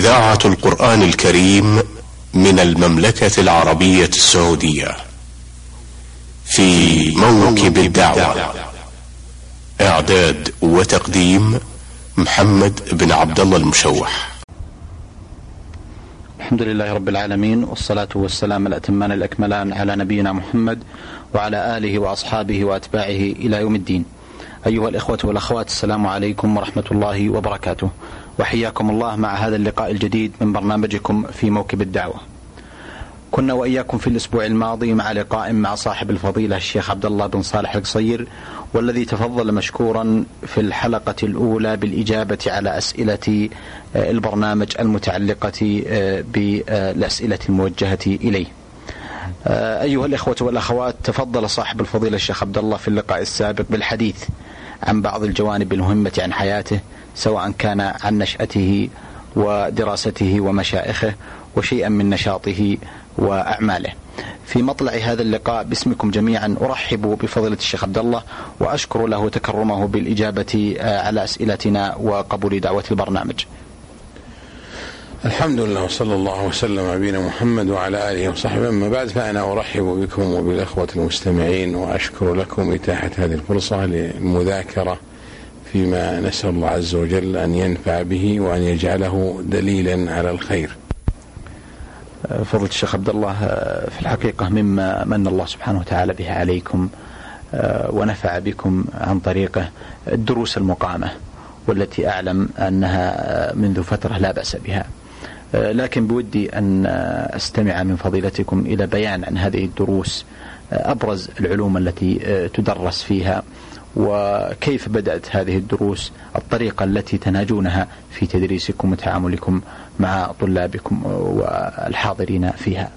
إذاعة القرآن الكريم من المملكة العربية السعودية في موكب الدعوة. إعداد وتقديم محمد بن عبد الله المشوح. الحمد لله رب العالمين والصلاة والسلام الأتمان الأكملان على نبينا محمد وعلى آله وأصحابه وأتباعه إلى يوم الدين. أيها الإخوة والأخوات السلام عليكم ورحمة الله وبركاته. وحياكم الله مع هذا اللقاء الجديد من برنامجكم في موكب الدعوة. كنا وإياكم في الأسبوع الماضي مع لقاء مع صاحب الفضيلة الشيخ عبد الله بن صالح القصير والذي تفضل مشكورا في الحلقة الأولى بالإجابة على أسئلة البرنامج المتعلقة بالأسئلة الموجهة إليه. أيها الإخوة والأخوات تفضل صاحب الفضيلة الشيخ عبد الله في اللقاء السابق بالحديث. عن بعض الجوانب المهمة عن حياته سواء كان عن نشأته ودراسته ومشائخه وشيئا من نشاطه وأعماله. في مطلع هذا اللقاء باسمكم جميعا أرحب بفضيلة الشيخ عبد الله وأشكر له تكرمه بالإجابة على أسئلتنا وقبول دعوة البرنامج. الحمد لله وصلى الله وسلم على نبينا محمد وعلى آله وصحبه أما بعد فأنا أرحب بكم وبالأخوة المستمعين وأشكر لكم إتاحة هذه الفرصة للمذاكرة فيما نسأل الله عز وجل أن ينفع به وأن يجعله دليلا على الخير. فضل الشيخ عبد الله في الحقيقة مما من الله سبحانه وتعالى به عليكم ونفع بكم عن طريقه الدروس المقامة والتي أعلم أنها منذ فترة لا بأس بها. لكن بودي أن أستمع من فضيلتكم إلى بيان عن هذه الدروس أبرز العلوم التي تدرس فيها وكيف بدأت هذه الدروس الطريقة التي تنهجونها في تدريسكم وتعاملكم مع طلابكم والحاضرين فيها.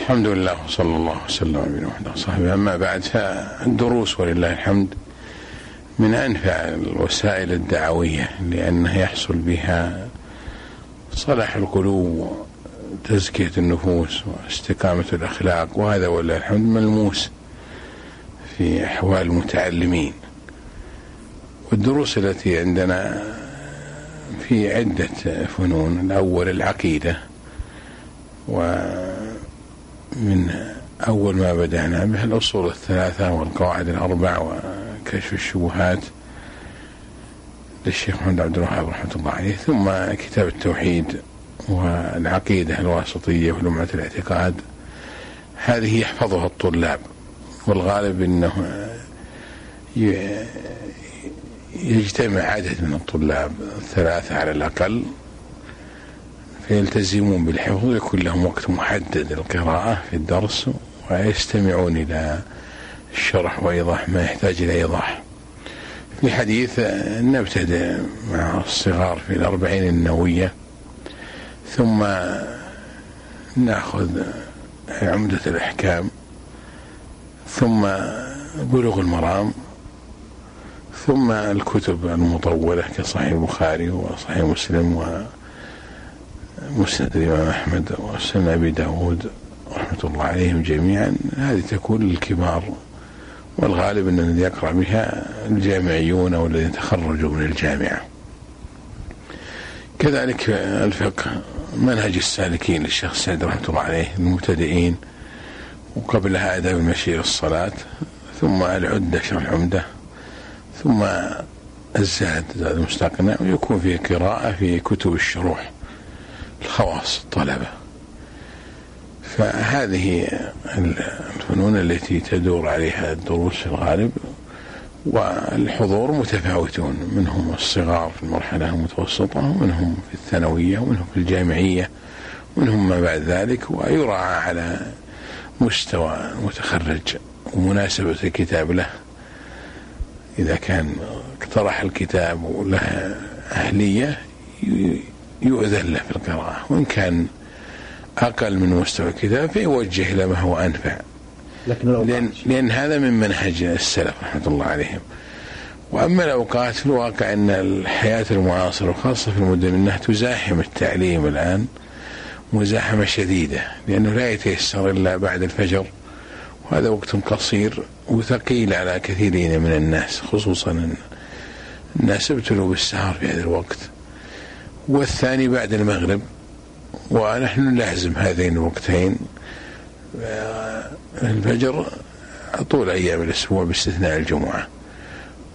الحمد لله وصلى الله وسلم على محمد وصحبه. أما بعد فالدروس ولله الحمد من أنفع الوسائل الدعوية لأنه يحصل بها صلاح القلوب وتزكية النفوس واستقامة الأخلاق وهذا ولله الحمد ملموس في أحوال المتعلمين. والدروس التي عندنا في عدة فنون الأول العقيدة ومن أول ما بدأنا به الأصول الثلاثة والقواعد الأربع وكشف الشبهات. للشيخ محمد عبد الوهاب رحمة الله عليه ثم كتاب التوحيد والعقيدة الواسطية ولمعة الاعتقاد. هذه يحفظها الطلاب والغالب إنه يجتمع عدد من الطلاب ثلاثة على الأقل فيلتزمون بالحفظ ويكون لهم وقت محدد للقراءة في الدرس ويستمعون إلى الشرح وإيضاح ما يحتاج إلى إيضاح. في حديث نبتدئ مع الصغار في الأربعين النووية ثم نأخذ عمدة الأحكام ثم بلوغ المرام ثم الكتب المطولة كصحيح البخاري وصحيح مسلم ومسند الإمام أحمد وسنن أبي داود رحمة الله عليهم جميعا. هذه تكون للكبار والغالب أن الذي يقرأ بها الجامعيون أو الذين تخرجوا من الجامعة. كذلك الفقه منهج السالكين للشيخ سعد رحمة الله عليه المبتدئين وقبلها آداب المشي الصلاة ثم العدة شرح العمدة ثم الزاد زاد المستقنع ويكون فيه قراءة في كتب الشروح الخواص الطلبة. فهذه الفنون التي تدور عليها الدروس في الغالب والحضور متفاوتون. منهم الصغار في المرحلة المتوسطة ومنهم في الثانوية ومنهم في الجامعية ومنهم ما بعد ذلك ويراعى على مستوى المتخرج ومناسبة الكتاب له. إذا كان اقترح الكتاب وله أهلية يؤذن له في القراءة. وإن كان أقل من مستوى الكتاب فيوجه إلى ما هو أنفع. لكن لأن, لأن هذا من منهج السلف رحمة الله عليهم. وأما الأوقات في الواقع أن الحياة المعاصرة وخاصة في المدن أنها تزاحم التعليم الآن مزاحمة شديدة لأنه لا يتيسر إلا بعد الفجر وهذا وقت قصير وثقيل على كثيرين من الناس خصوصا الناس ابتلوا بالسهر في هذا الوقت. والثاني بعد المغرب ونحن نلازم هذين الوقتين الفجر طول أيام الأسبوع باستثناء الجمعة.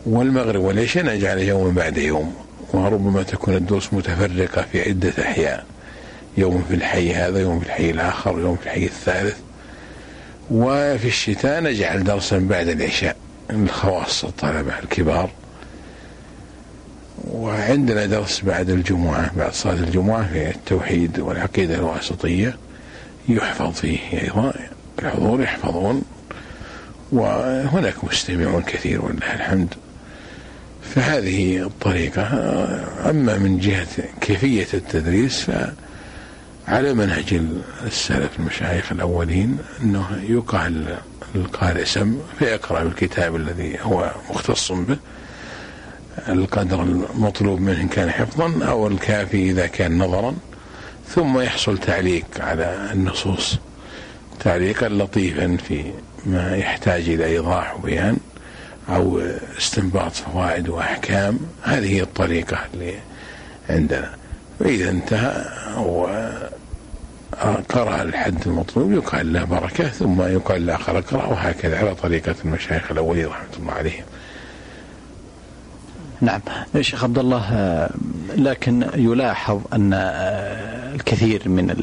والمغرب والعشاء نجعل يوم بعد يوم؟ وربما تكون الدروس متفرقة في عدة أحياء يوم في الحي هذا يوم في الحي الآخر يوم في الحي الثالث. وفي الشتاء نجعل درسا بعد العشاء للخواص الطلبة الكبار. وعندنا درس بعد الجمعة بعد صلاة الجمعة في التوحيد والعقيدة الواسطية يحفظ فيه أيضا الحضور يحفظون وهناك مستمعون كثير ولله الحمد. فهذه الطريقة أما من جهة كيفية التدريس فعلى منهج السلف المشايخ الأولين أنه يقال القارئ سم فيقرأ الكتاب الذي هو مختص به. القدر المطلوب منه إن كان حفظا أو الكافي إذا كان نظرا ثم يحصل تعليق على النصوص. تعليقا لطيفا في ما يحتاج إلى إيضاح وبيان أو استنباط فوائد وأحكام. هذه هي الطريقة اللي عندنا. وإذا انتهى وقرأ الحد المطلوب يقال له بركة ثم يقال لآخر اقرأ وهكذا على طريقة المشايخ الأولين رحمة الله عليهم. نعم. شيخ عبد الله لكن يلاحظ أن الكثير من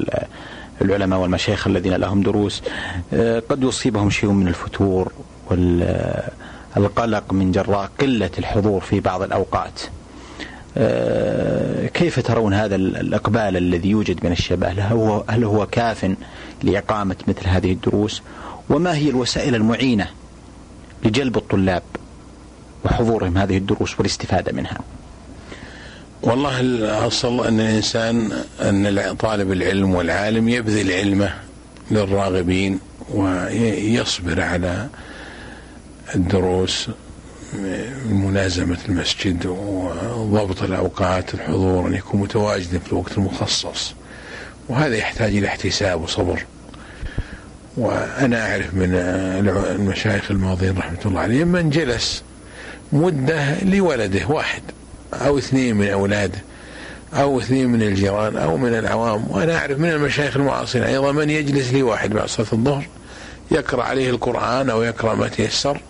العلماء والمشايخ الذين لهم دروس قد يصيبهم شيء من الفتور والقلق من جراء قلة الحضور في بعض الأوقات. كيف ترون هذا الإقبال الذي يوجد من الشباب؟ هل هو, هل هو كاف لإقامة مثل هذه الدروس؟ وما هي الوسائل المعينة لجلب الطلاب؟ وحضورهم هذه الدروس والاستفادة منها. والله الأصل أن الإنسان أن طالب العلم والعالم يبذل علمه للراغبين ويصبر على الدروس ملازمة المسجد وضبط الأوقات الحضور أن يكون متواجدا في الوقت المخصص. وهذا يحتاج إلى احتساب وصبر. وأنا أعرف من المشايخ الماضيين رحمة الله عليهم من جلس مدة لولده واحد أو اثنين من أولاده أو اثنين من الجيران أو من العوام وأنا أعرف من المشايخ المعاصرين. أيضا من يجلس لي واحد بعد صلاة الظهر يقرأ عليه القرآن أو يقرأ ما تيسر.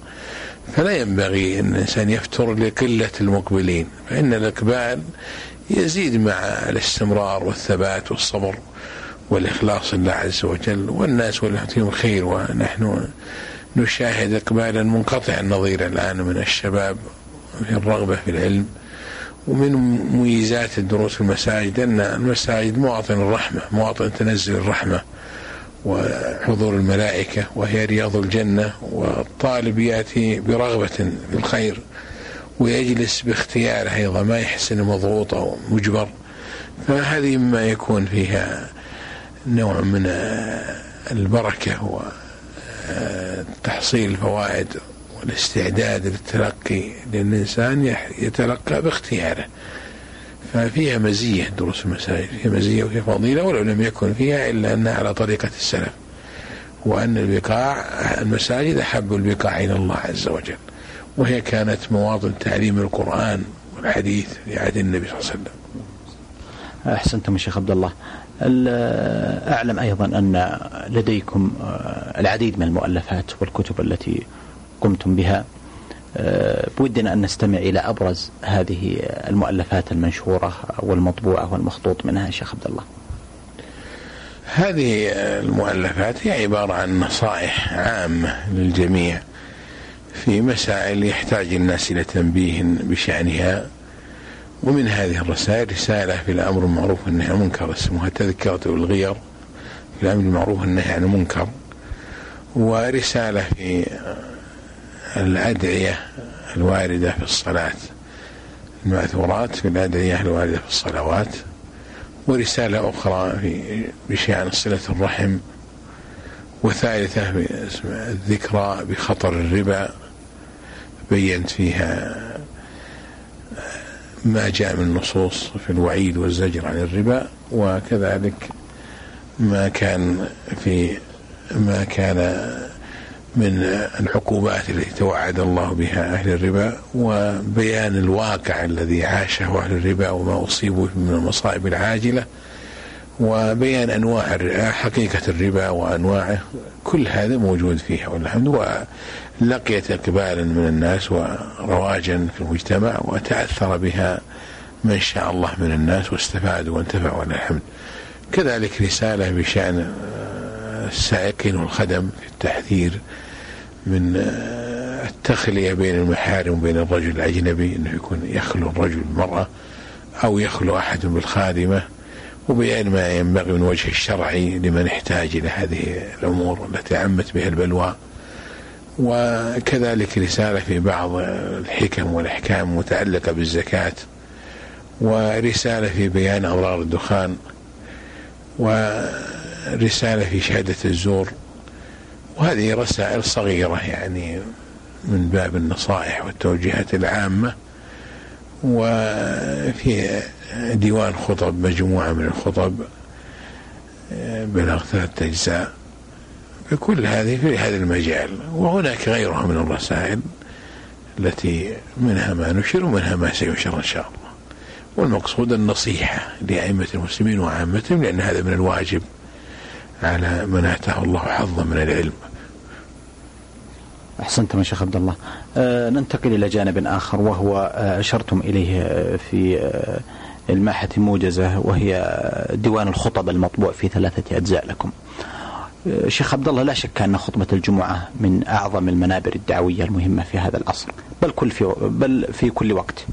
فلا ينبغي أن الإنسان يفتر لقلة المقبلين فإن الإقبال يزيد مع الاستمرار والثبات والصبر والإخلاص لله عز وجل والناس والله خير ونحن نشاهد إقبالا منقطع النظير الآن من الشباب في الرغبة في العلم ومن مميزات الدروس في المساجد أن المساجد مواطن الرحمة مواطن تنزل الرحمة وحضور الملائكة وهي رياض الجنة والطالب يأتي برغبة في الخير ويجلس باختياره أيضا ما يحس أنه مضغوط أو مجبر. فهذه مما يكون فيها نوع من البركة وتحصيل الفوائد والاستعداد للتلقي لأن الإنسان يتلقى باختياره. ففيها مزية دروس المساجد فيها مزية وفيها فضيلة ولو لم يكن فيها إلا أنها على طريقة السلف. وأن البقاع المساجد أحب البقاع إلى الله عز وجل. وهي كانت مواطن تعليم القرآن والحديث في عهد النبي صلى الله عليه وسلم. أحسنتم شيخ عبد الله. أعلم أيضا أن لديكم العديد من المؤلفات والكتب التي قمتم بها. آه، بودنا أن نستمع إلى أبرز هذه المؤلفات المنشورة والمطبوعة والمخطوط منها شيخ عبد الله. هذه المؤلفات هي عبارة عن نصائح عامة للجميع في مسائل يحتاج الناس إلى تنبيه بشأنها. ومن هذه الرسائل رسالة في الأمر المعروف والنهي عن المنكر اسمها تذكرة الغير في الأمر المعروف والنهي عن المنكر. ورسالة في الأدعية الواردة في الصلاة المأثورات في الأدعية الواردة في الصلوات. ورسالة أخرى في بشأن صلة الرحم. وثالثة الذكرى بخطر الربا بينت فيها ما جاء من النصوص في الوعيد والزجر عن الربا وكذلك ما كان في ما كان من العقوبات التي توعد الله بها أهل الربا وبيان الواقع الذي عاشه أهل الربا وما أصيبوا من المصائب العاجلة وبيان أنواع حقيقة الربا وأنواعه. كل هذا موجود فيها والحمد ولقيت إقبالا من الناس ورواجا في المجتمع وتأثر بها من شاء الله من الناس واستفادوا وانتفعوا الحمد. كذلك رسالة بشأن السائقين والخدم في التحذير من التخلية بين المحارم وبين الرجل الأجنبي أنه يكون يخلو الرجل بالمرأة أو يخلو أحد بالخادمة. وبيان ما ينبغي من وجه الشرعي لمن احتاج إلى هذه الأمور التي عمت بها البلوى. وكذلك رسالة في بعض الحكم والأحكام المتعلقة بالزكاة ورسالة في بيان أضرار الدخان ورسالة في شهادة الزور. وهذه رسائل صغيرة يعني من باب النصائح والتوجيهات العامة. وفي ديوان خطب مجموعة من الخطب بلغ ثلاثة أجزاء كل هذه في هذا المجال. وهناك غيرها من الرسائل التي منها ما نشر ومنها ما سينشر إن شاء الله. والمقصود النصيحة لأئمة المسلمين وعامتهم لأن هذا من الواجب على من آتاه الله حظا من العلم. أحسنتم يا شيخ عبد الله. أه ننتقل إلى جانب آخر وهو آه، أشرتم إليه آه، في أه الماحة موجزة وهي ديوان الخطب المطبوع في ثلاثة أجزاء لكم أه، شيخ عبد الله لا شك أن خطبة الجمعة من أعظم المنابر الدعوية المهمة في هذا العصر بل كل في بل في كل وقت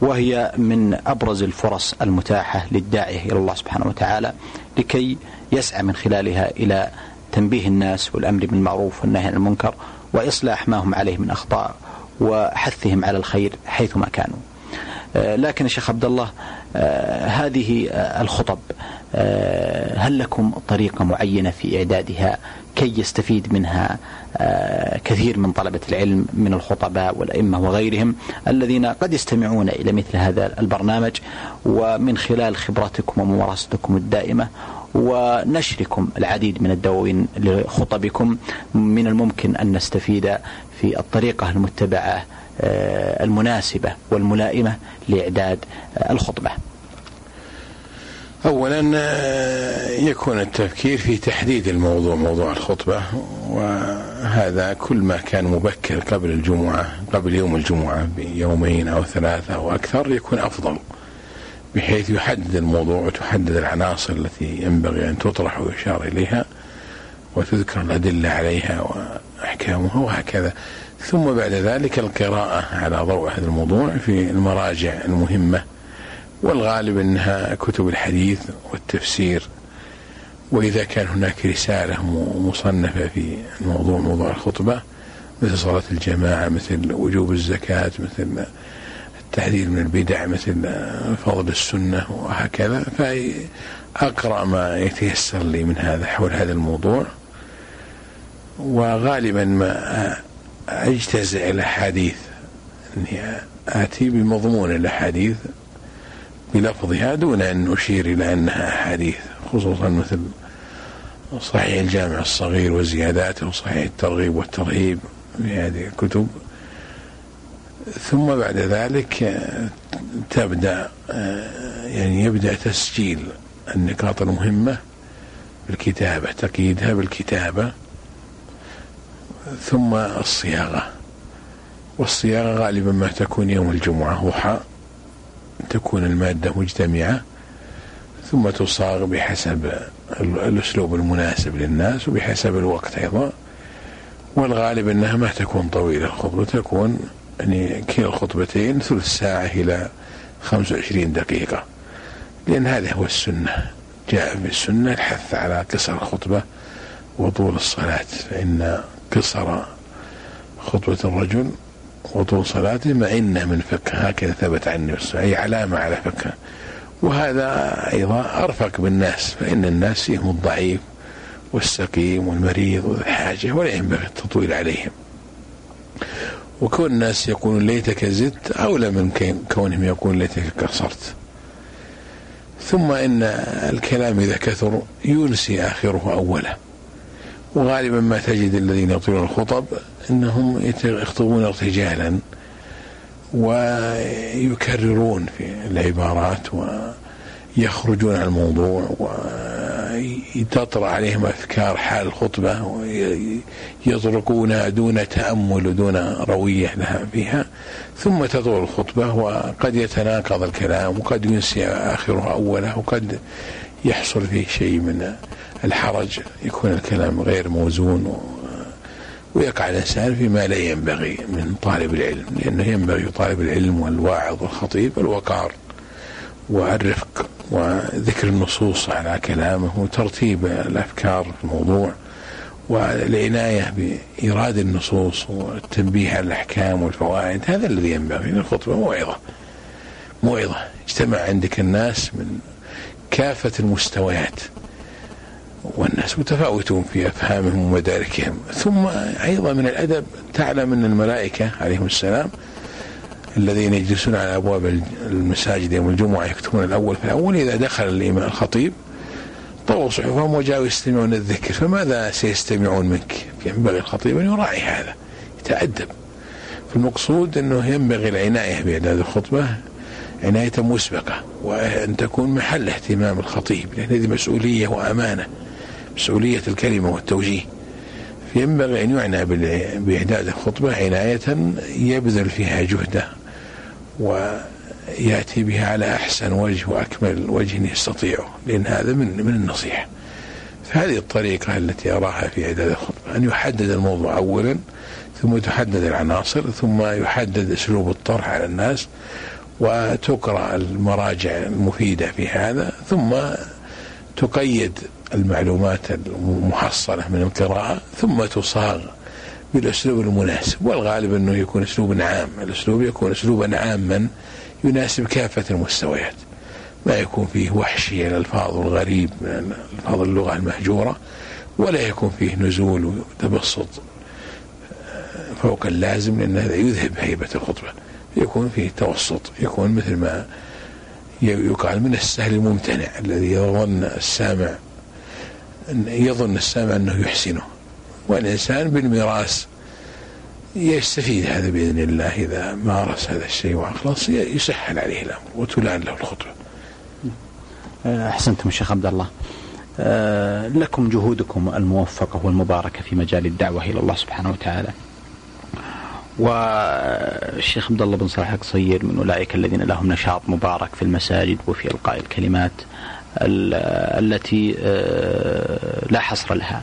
وهي من أبرز الفرص المتاحة للداعيه إلى الله سبحانه وتعالى لكي يسعى من خلالها إلى تنبيه الناس والأمر بالمعروف والنهي عن المنكر وإصلاح ما هم عليه من أخطاء وحثهم على الخير حيثما كانوا. آه، لكن يا شيخ عبد الله آه، هذه آه، الخطب هل لكم طريقة معينة في إعدادها كي يستفيد منها كثير من طلبة العلم من الخطباء والأئمة وغيرهم الذين قد يستمعون إلى مثل هذا البرنامج؟ ومن خلال خبرتكم وممارستكم الدائمة ونشركم العديد من الدواوين لخطبكم من الممكن أن نستفيد في الطريقة المتبعة المناسبة والملائمة لإعداد آه، الخطبة. أولا آه، يكون التفكير في تحديد الموضوع موضوع الخطبة وهذا كل ما كان مبكر قبل الجمعة قبل يوم الجمعة بيومين أو ثلاثة أو أكثر يكون أفضل بحيث يحدد الموضوع وتحدد العناصر التي ينبغي أن تطرح ويشار إليها وتذكر الأدلة عليها وأحكامها وهكذا. ثم بعد ذلك القراءة على ضوء هذا الموضوع في المراجع المهمة والغالب أنها كتب الحديث والتفسير وإذا كان هناك رسالة مصنفة في الموضوع موضوع الخطبة مثل صلاة الجماعة مثل وجوب الزكاة مثل التحذير من البدع مثل فضل السنة وهكذا فأقرأ ما يتيسر لي من هذا حول هذا الموضوع. وغالبا ما أجتزع الأحاديث أني آتي بمضمون الأحاديث بلفظها دون أن أشير إلى أنها أحاديث خصوصا مثل صحيح الجامع الصغير وزياداته وصحيح الترغيب والترهيب في هذه الكتب. ثم بعد ذلك تبدأ يعني يبدأ تسجيل النقاط المهمة بالكتابة تقييدها بالكتابة. ثم الصياغة. والصياغة غالبا ما تكون يوم الجمعة ضحى تكون المادة مجتمعة ثم تصاغ بحسب الأسلوب المناسب للناس وبحسب الوقت أيضا. والغالب أنها ما تكون طويلة الخطبة تكون يعني كلا الخطبتين ثلث ساعة إلى 25 دقيقة. لأن هذا هو السنة. جاء في السنة الحث على قصر الخطبة وطول الصلاة. فإن قصر خطبة الرجل وطول صلاته مئنة من فقه. هكذا ثبت عني أي علامة على فقه. وهذا أيضا أرفق بالناس فإن الناس فيهم الضعيف والسقيم والمريض والحاجة ولا ينبغي التطويل عليهم. وكون الناس يقولون ليتك زدت أولى من كونهم يقولون ليتك قصرت ثم إن الكلام إذا كثر ينسي آخره أوله. وغالبا ما تجد الذين يطيلون الخطب إنهم يخطبون ارتجالا ويكررون في العبارات ويخرجون عن الموضوع وتطرأ عليهم أفكار حال الخطبة ويطرقونها دون تأمل ودون روية لها فيها ثم تطول الخطبة وقد يتناقض الكلام وقد ينسي آخره أوله وقد يحصل فيه شيء من الحرج يكون الكلام غير موزون ويقع الإنسان فيما لا ينبغي من طالب العلم لأنه ينبغي طالب العلم والواعظ والخطيب الوقار والرفق وذكر النصوص على كلامه وترتيب الأفكار في الموضوع والعناية بإيراد النصوص والتنبيه على الأحكام والفوائد هذا الذي ينبغي الخطبة موعظة. موعظة اجتمع عندك الناس من كافة المستويات. والناس متفاوتون في أفهامهم ومداركهم. ثم أيضا من الأدب تعلم أن الملائكة عليهم السلام الذين يجلسون على أبواب المساجد يوم الجمعة يكتبون الأول في الأول إذا دخل الإمام الخطيب طووا صحفهم وجاءوا يستمعون الذكر. فماذا سيستمعون منك؟ ينبغي الخطيب أن يراعي هذا يتأدب. فالمقصود أنه ينبغي العناية بإعداد الخطبة عناية مسبقة وأن تكون محل اهتمام الخطيب لأن هذه مسؤولية وأمانة. مسؤولية الكلمة والتوجيه. ينبغي أن يعنى بإعداد الخطبة عناية يبذل فيها جهده ويأتي بها على أحسن وجه وأكمل وجه يستطيعه لأن هذا من من النصيحة. فهذه الطريقة التي أراها في إعداد الخطبة أن يحدد الموضوع أولا ثم تحدد العناصر ثم يحدد أسلوب الطرح على الناس وتقرأ المراجع المفيدة في هذا ثم تقيد المعلومات المحصلة من القراءة ثم تصاغ بالأسلوب المناسب والغالب أنه يكون أسلوب عام. الأسلوب يكون أسلوبا عاما يناسب كافة المستويات. ما يكون فيه وحشي الألفاظ الغريب من ألفاظ اللغة المهجورة ولا يكون فيه نزول وتبسط فوق اللازم لأن هذا يذهب هيبة الخطبة. يكون فيه توسط يكون مثل ما يقال من السهل الممتنع الذي يظن السامع يظن السامع أنه يحسنه. والإنسان بالميراث يستفيد هذا بإذن الله. إذا مارس هذا الشيء وأخلص يسهل عليه الأمر وتلان له الخطبة أحسنتم الشيخ عبد الله. أه لكم جهودكم الموفقة والمباركة في مجال الدعوة إلى الله سبحانه وتعالى. والشيخ عبد الله بن صالح القصير من أولئك الذين لهم نشاط مبارك في المساجد وفي إلقاء الكلمات. التي آه، لا حصر لها.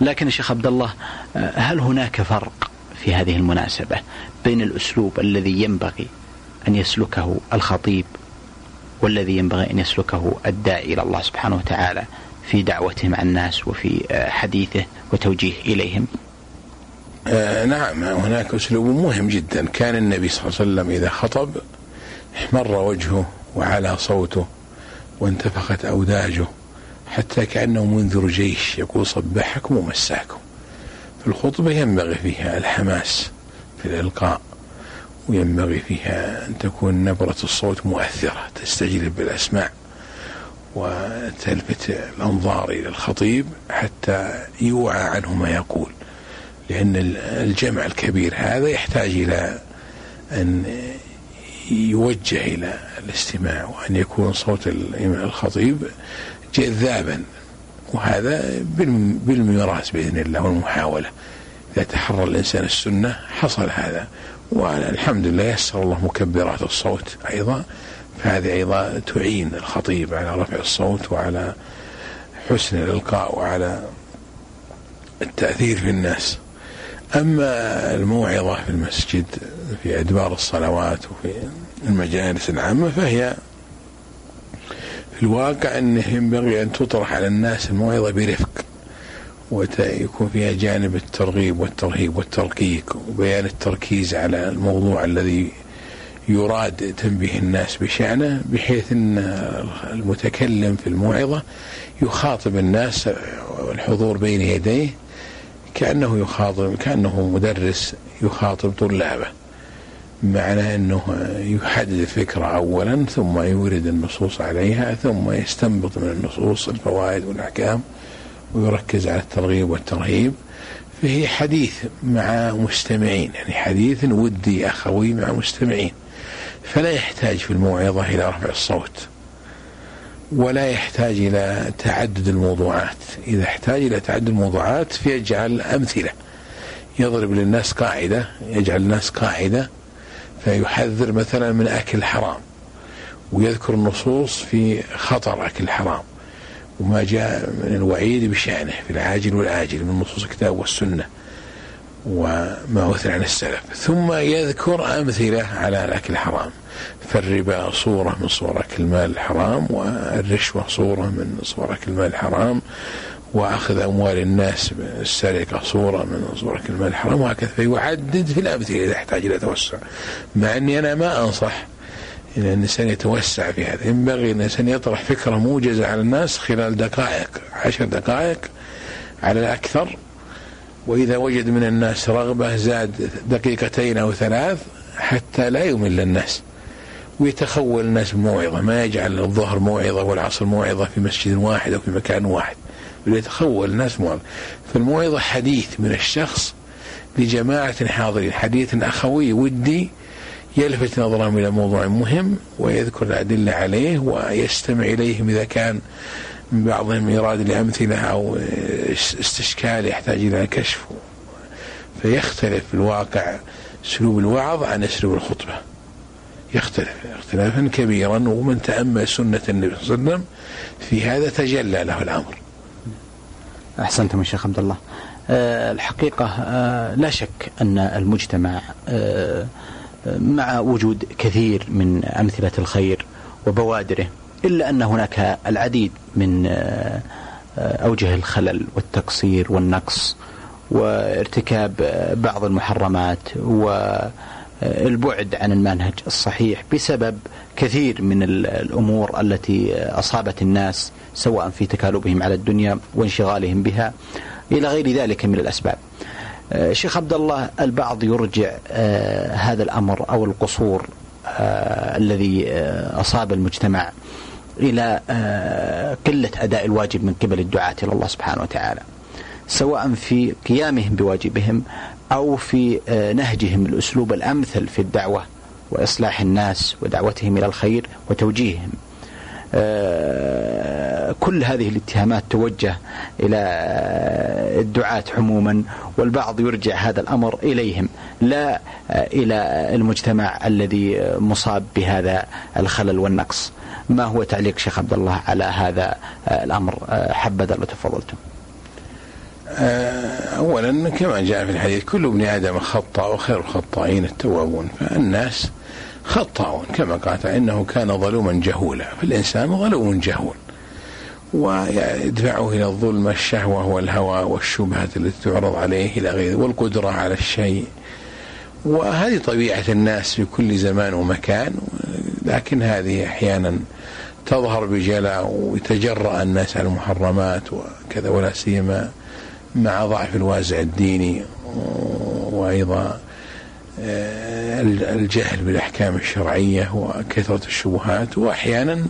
لكن الشيخ عبد الله آه، هل هناك فرق في هذه المناسبة بين الأسلوب الذي ينبغي أن يسلكه الخطيب والذي ينبغي أن يسلكه الداعي إلى الله سبحانه وتعالى في دعوته مع الناس وفي آه، حديثه وتوجيه إليهم؟ آه نعم هناك أسلوب مهم جدا كان النبي صلى الله عليه وسلم إذا خطب احمر وجهه وعلى صوته وانتفخت أوداجه حتى كأنه منذر جيش يقول صبحكم ومساكم. في الخطبة ينبغي فيها الحماس في الإلقاء وينبغي فيها أن تكون نبرة الصوت مؤثرة تستجلب بالأسماع وتلفت الأنظار إلى الخطيب حتى يوعى عنه ما يقول. لأن الجمع الكبير هذا يحتاج إلى أن يوجه إلى الاستماع وأن يكون صوت الخطيب جذابا وهذا بالميراث بإذن الله والمحاولة. إذا تحرى الإنسان السنة حصل هذا والحمد لله يسر الله مكبرات الصوت أيضا. فهذه أيضا تعين الخطيب على رفع الصوت وعلى حسن الإلقاء وعلى التأثير في الناس. أما الموعظة في المسجد في أدبار الصلوات وفي المجالس العامة فهي في الواقع أنه ينبغي أن تطرح على الناس الموعظة برفق ويكون فيها جانب الترغيب والترهيب والترقيق وبيان التركيز على الموضوع الذي يراد تنبيه الناس بشأنه بحيث أن المتكلم في الموعظة يخاطب الناس والحضور بين يديه كأنه يخاطب كأنه مدرس يخاطب طلابه معنى أنه يحدد الفكرة أولا ثم يورد النصوص عليها ثم يستنبط من النصوص الفوائد والأحكام ويركز على الترغيب والترهيب. فهي حديث مع مستمعين يعني حديث ودي أخوي مع مستمعين. فلا يحتاج في الموعظة إلى رفع الصوت. ولا يحتاج إلى تعدد الموضوعات. إذا احتاج إلى تعدد الموضوعات فيجعل أمثلة. يضرب للناس قاعدة يجعل الناس قاعدة فيحذر مثلا من أكل الحرام ويذكر النصوص في خطر أكل الحرام وما جاء من الوعيد بشأنه في العاجل والآجل من نصوص الكتاب والسنة. وما أثر عن السلف. ثم يذكر أمثلة على الأكل الحرام. فالربا صورة من صور أكل المال الحرام والرشوة صورة من صور أكل المال الحرام وأخذ أموال الناس السرقة صورة من صور أكل المال الحرام وهكذا. فيعدد في الأمثلة إذا احتاج إلى توسع. مع أني أنا ما أنصح إن الإنسان يتوسع في هذا. ينبغي أن الإنسان يطرح فكرة موجزة على الناس خلال دقائق عشر دقائق على الأكثر وإذا وجد من الناس رغبة زاد دقيقتين أو ثلاث حتى لا يمل الناس. ويتخول الناس بموعظة ما يجعل الظهر موعظة والعصر موعظة في مسجد واحد أو في مكان واحد. بل يتخول الناس موعظة فالموعظة حديث من الشخص لجماعة حاضرين حديث أخوي ودي يلفت نظرهم إلى موضوع مهم ويذكر الأدلة عليه ويستمع إليهم إذا كان من بعضهم إيراد لأمثلة أو استشكال يحتاج إلى كشف. فيختلف في الواقع أسلوب الوعظ عن أسلوب الخطبة. يختلف اختلافا كبيرا ومن تأمل سنة النبي صلى الله عليه وسلم في هذا تجلى له الأمر. أحسنتم يا شيخ عبد الله. أه الحقيقة أه لا شك أن المجتمع أه مع وجود كثير من أمثلة الخير وبوادره إلا أن هناك العديد من آه، أوجه الخلل والتقصير والنقص وارتكاب بعض المحرمات والبعد عن المنهج الصحيح بسبب كثير من الأمور التي أصابت الناس سواء في تكالبهم على الدنيا وانشغالهم بها إلى غير ذلك من الأسباب. آه، شيخ عبد الله البعض يرجع آه، هذا الأمر أو القصور آه، الذي أصاب المجتمع إلى قلة أداء الواجب من قبل الدعاة إلى الله سبحانه وتعالى. سواء في قيامهم بواجبهم أو في نهجهم الأسلوب الأمثل في الدعوة وإصلاح الناس ودعوتهم إلى الخير وتوجيههم. كل هذه الاتهامات توجه إلى الدعاة عموما والبعض يرجع هذا الأمر إليهم لا إلى المجتمع الذي مصاب بهذا الخلل والنقص. ما هو تعليق شيخ عبد الله على هذا الأمر؟ حبذا لو تفضلتم. أولا كما جاء في الحديث كل ابن آدم خطأ وخير الخطائين التوابون فالناس خطاؤون كما قال إنه كان ظلوما جهولا. فالإنسان ظلوم جهول. ويدفعه إلى الظلم الشهوة والهوى والشبهة التي تعرض عليه إلى غيره والقدرة على الشيء. وهذه طبيعة الناس في كل زمان ومكان. لكن هذه أحيانا تظهر بجلاء ويتجرأ الناس على المحرمات وكذا ولا سيما مع ضعف الوازع الديني. وأيضا آه، الجهل بالأحكام الشرعية وكثرة الشبهات وأحيانا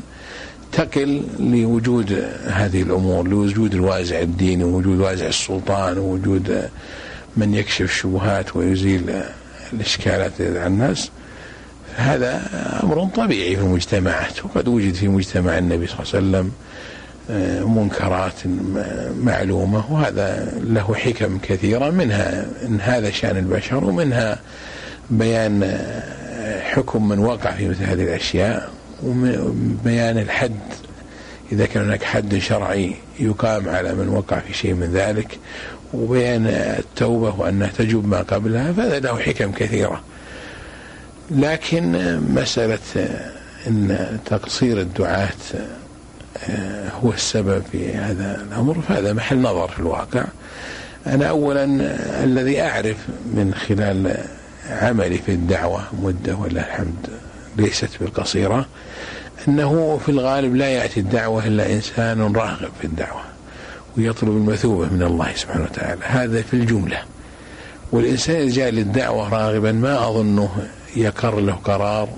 تقل لوجود هذه الأمور لوجود الوازع الديني ووجود وازع السلطان ووجود من يكشف الشبهات ويزيل الإشكالات عن الناس. هذا أمر طبيعي في المجتمعات وقد وجد في مجتمع النبي صلى الله عليه وسلم آه، منكرات معلومة وهذا له حكم كثيرة منها إن هذا شأن البشر ومنها بيان حكم من وقع في مثل هذه الأشياء وبيان الحد. إذا كان هناك حد شرعي يقام على من وقع في شيء من ذلك وبيان التوبة وأنها تجوب ما قبلها فهذا له حكم كثيرة. لكن مسألة أن تقصير الدعاة آه، هو السبب في هذا الأمر فهذا محل نظر في الواقع. أنا أولا الذي أعرف من خلال عملي في الدعوة مدة ولله الحمد ليست بالقصيرة. أنه في الغالب لا يأتي الدعوة إلا إنسان راغب في الدعوة ويطلب المثوبة من الله سبحانه وتعالى. هذا في الجملة. والإنسان إذا جاء للدعوة راغبا ما أظنه يقر له قرار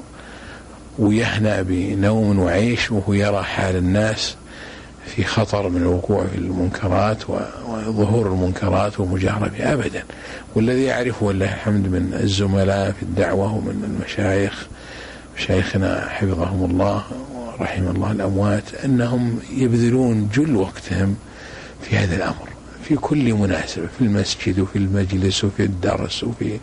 ويهنأ بنوم وعيش وهو يرى حال الناس. في خطر من الوقوع في المنكرات وظهور المنكرات ومجاهرة أبدا. والذي يعرفه ولله الحمد من الزملاء في الدعوة ومن المشايخ. مشايخنا حفظهم الله ورحم الله الأموات أنهم يبذلون جل وقتهم في هذا الأمر. في كل مناسبة في المسجد وفي المجلس وفي الدرس وفي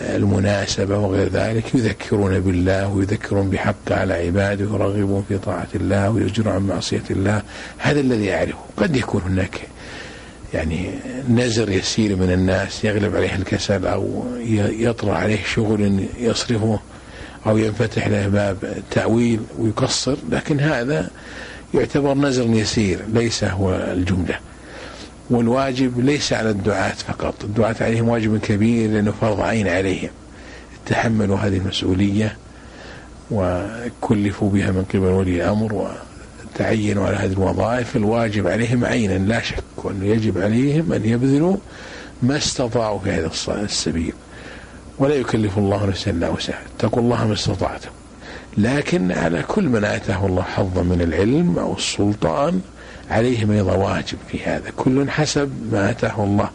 المناسبة وغير ذلك يذكرون بالله ويذكرون بحقه على عباده ويرغبون في طاعة الله ويزجرون عن معصية الله. هذا الذي أعرفه قد يكون هناك يعني نزر يسير من الناس يغلب عليه الكسل أو يطرأ عليه شغل يصرفه أو ينفتح له باب تأويل ويقصر. لكن هذا يعتبر نزر يسير ليس هو الجملة. والواجب ليس على الدعاة فقط. الدعاة عليهم واجب كبير لأنه فرض عين عليهم. تحملوا هذه المسؤولية وكلفوا بها من قبل ولي الأمر وتعينوا على هذه الوظائف. الواجب عليهم عينا لا شك وأنه يجب عليهم أن يبذلوا ما استطاعوا في هذا السبيل. ولا يكلف الله نفسا إلا وسعها. اتقوا الله ما استطعتم. لكن على كل من آتاه الله حظا من العلم أو السلطان عليهم أيضا واجب في هذا كل حسب ما أتاه الله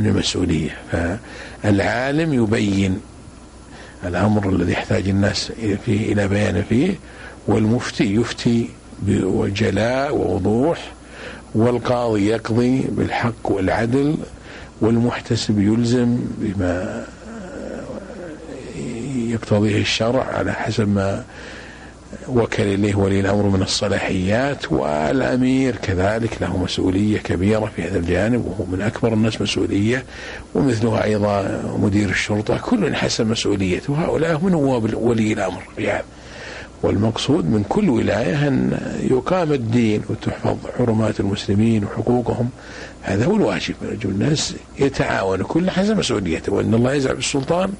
من المسؤولية. فالعالم يبين الأمر الذي يحتاج الناس فيه إلى بيان فيه والمفتي يفتي بجلاء ووضوح والقاضي يقضي بالحق والعدل والمحتسب يلزم بما يقتضيه الشرع على حسب ما وكل إليه ولي الأمر من الصلاحيات والأمير كذلك له مسؤولية كبيرة في هذا الجانب وهو من أكبر الناس مسؤولية ومثله أيضا مدير الشرطة كل حسب مسؤوليته وهؤلاء هم نواب ولي الأمر هذا والمقصود من كل ولاية أن يقام الدين وتحفظ حرمات المسلمين وحقوقهم هذا هو الواجب. يجب الناس يتعاونوا كل حسب مسؤوليته وأن الله يزعل بالسلطان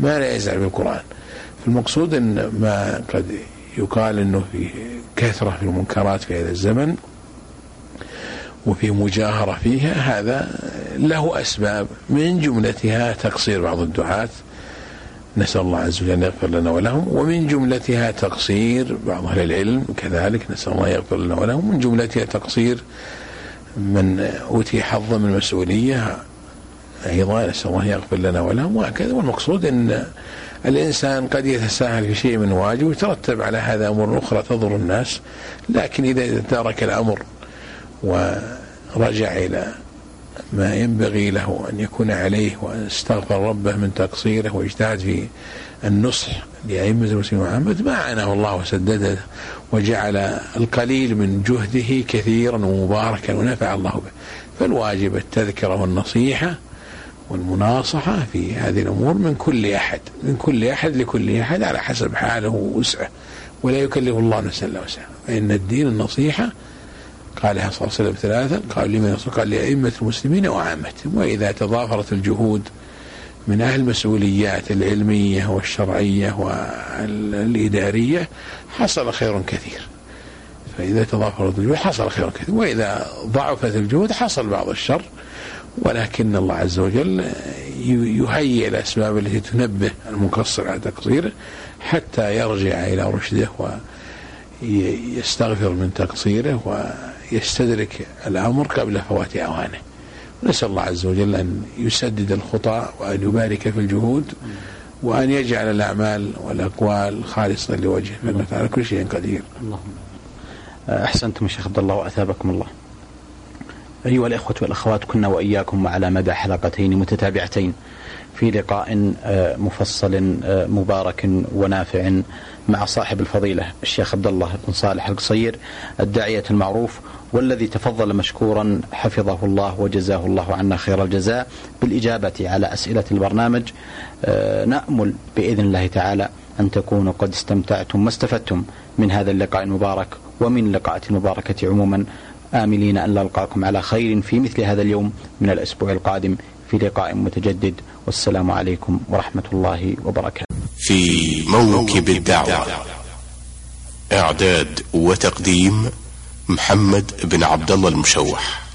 ما لا يزعل بالقرآن. فالمقصود أن ما قد يقال أنه في كثرة في المنكرات في هذا الزمن وفي مجاهرة فيها هذا له أسباب. من جملتها تقصير بعض الدعاة. نسأل الله عز وجل أن يغفر لنا ولهم. ومن جملتها تقصير بعض أهل العلم كذلك نسأل الله يغفر لنا ولهم. من جملتها تقصير من أوتي حظا من المسؤولية أيضا نسأل الله يغفر لنا ولهم. وهكذا. والمقصود أن الإنسان قد يتساهل في شيء من واجب ويترتب على هذا أمور أخرى تضر الناس لكن إذا ترك الأمر ورجع إلى ما ينبغي له أن يكون عليه واستغفر ربه من تقصيره واجتهد في النصح لأئمة المسلمين محمد ما عانه الله وسدده وجعل القليل من جهده كثيرا ومباركا ونفع الله به. فالواجب التذكرة والنصيحة والمناصحة في هذه الأمور من كل أحد من كل أحد لكل أحد على حسب حاله ووسعه. ولا يكلف الله نفسا إلا وسعها. فإن الدين النصيحة قالها صلى الله عليه وسلم ثلاثا قال لمن قال لأئمة المسلمين وعامتهم وإذا تضافرت الجهود من أهل المسؤوليات العلمية والشرعية والإدارية حصل خير كثير. فإذا تضافرت الجهود حصل خير كثير. وإذا ضعفت الجهود حصل بعض الشر. ولكن الله عز وجل يهيئ الأسباب التي تنبه المقصر على تقصيره حتى يرجع إلى رشده ويستغفر من تقصيره ويستدرك الأمر قبل فوات أوانه. نسأل الله عز وجل أن يسدد الخطى وأن يبارك في الجهود وأن يجعل الأعمال والأقوال خالصة لوجهه فإنه على كل شيء قدير. اللهم أحسنتم شيخ عبد الله وأثابكم الله. أيها الإخوة والأخوات كنا وإياكم على مدى حلقتين متتابعتين في لقاء آه، مفصل آه، مبارك ونافع مع صاحب الفضيلة الشيخ عبد الله بن صالح القصير الداعية المعروف والذي تفضل مشكورا حفظه الله وجزاه الله عنا خير الجزاء بالإجابة على أسئلة البرنامج. آه، نأمل بإذن الله تعالى أن تكونوا قد استمتعتم واستفدتم من هذا اللقاء المبارك ومن اللقاءات المباركة عموما. آملين أن نلقاكم على خير في مثل هذا اليوم من الأسبوع القادم في لقاء متجدد والسلام عليكم ورحمة الله وبركاته. في موكب الدعوة إعداد وتقديم محمد بن عبد الله المشوح.